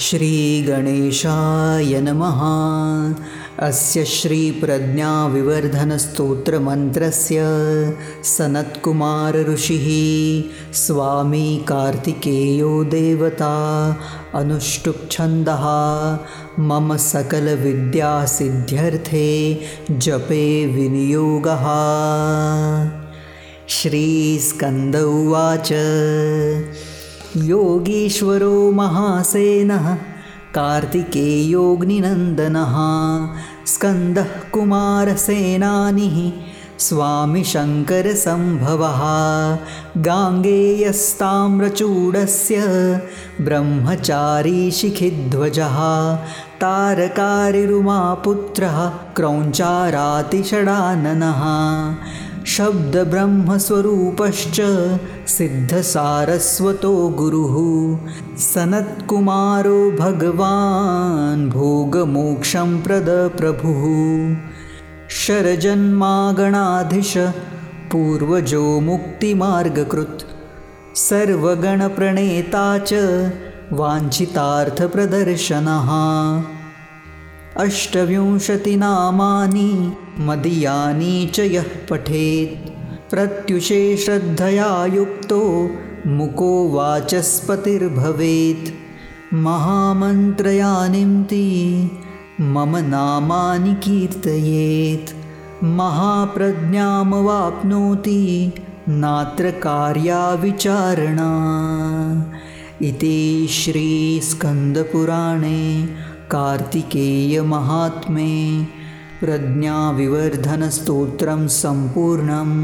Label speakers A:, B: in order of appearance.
A: श्रीगणेशाय नमः। अस्य श्रीप्रज्ञाविवर्धनस्तोत्रमन्त्रस्य सनत्कुमारऋषिः स्वामी कार्तिकेयो देवता अनुष्टुप्छन्दः मम सकलविद्यासिद्ध्यर्थे जपे विनियोगः। श्रीस्कन्द उवाच योगीश्वरो महासेनः कार्तिकेयोऽग्निनन्दनः स्कन्दः कुमारसेनानिः स्वामिशङ्करसम्भवः गाङ्गेयस्ताम्रचूडस्य ब्रह्मचारीशिखिध्वजः तारकारिरुमापुत्रः क्रौञ्चारातिषडाननः शब्दब्रह्मस्वरूपश्च सिद्धसारस्वतो गुरुः। सनत्कुमारो भगवान् भोगमोक्षं प्रदप्रभुः शरजन्मागणाधिश पूर्वजो मुक्तिमार्गकृत्। सर्वगणप्रणेता च वाञ्छितार्थप्रदर्शनः अष्टविंशतिनामानि मदीयानि च यः पठेत्। प्रत्युषे श्रद्धया युक्तो मुको वाचस्पतिर्भवेत्। महामन्त्रयानिम्ति मम नामानि कीर्तयेत्। महाप्रज्ञामवाप्नोति नात्र कार्याविचारणा इति श्रीस्कन्दपुराणे कार्तिकेयमहात्म्ये प्रज्ञाविवर्धनस्तोत्रं सम्पूर्णम्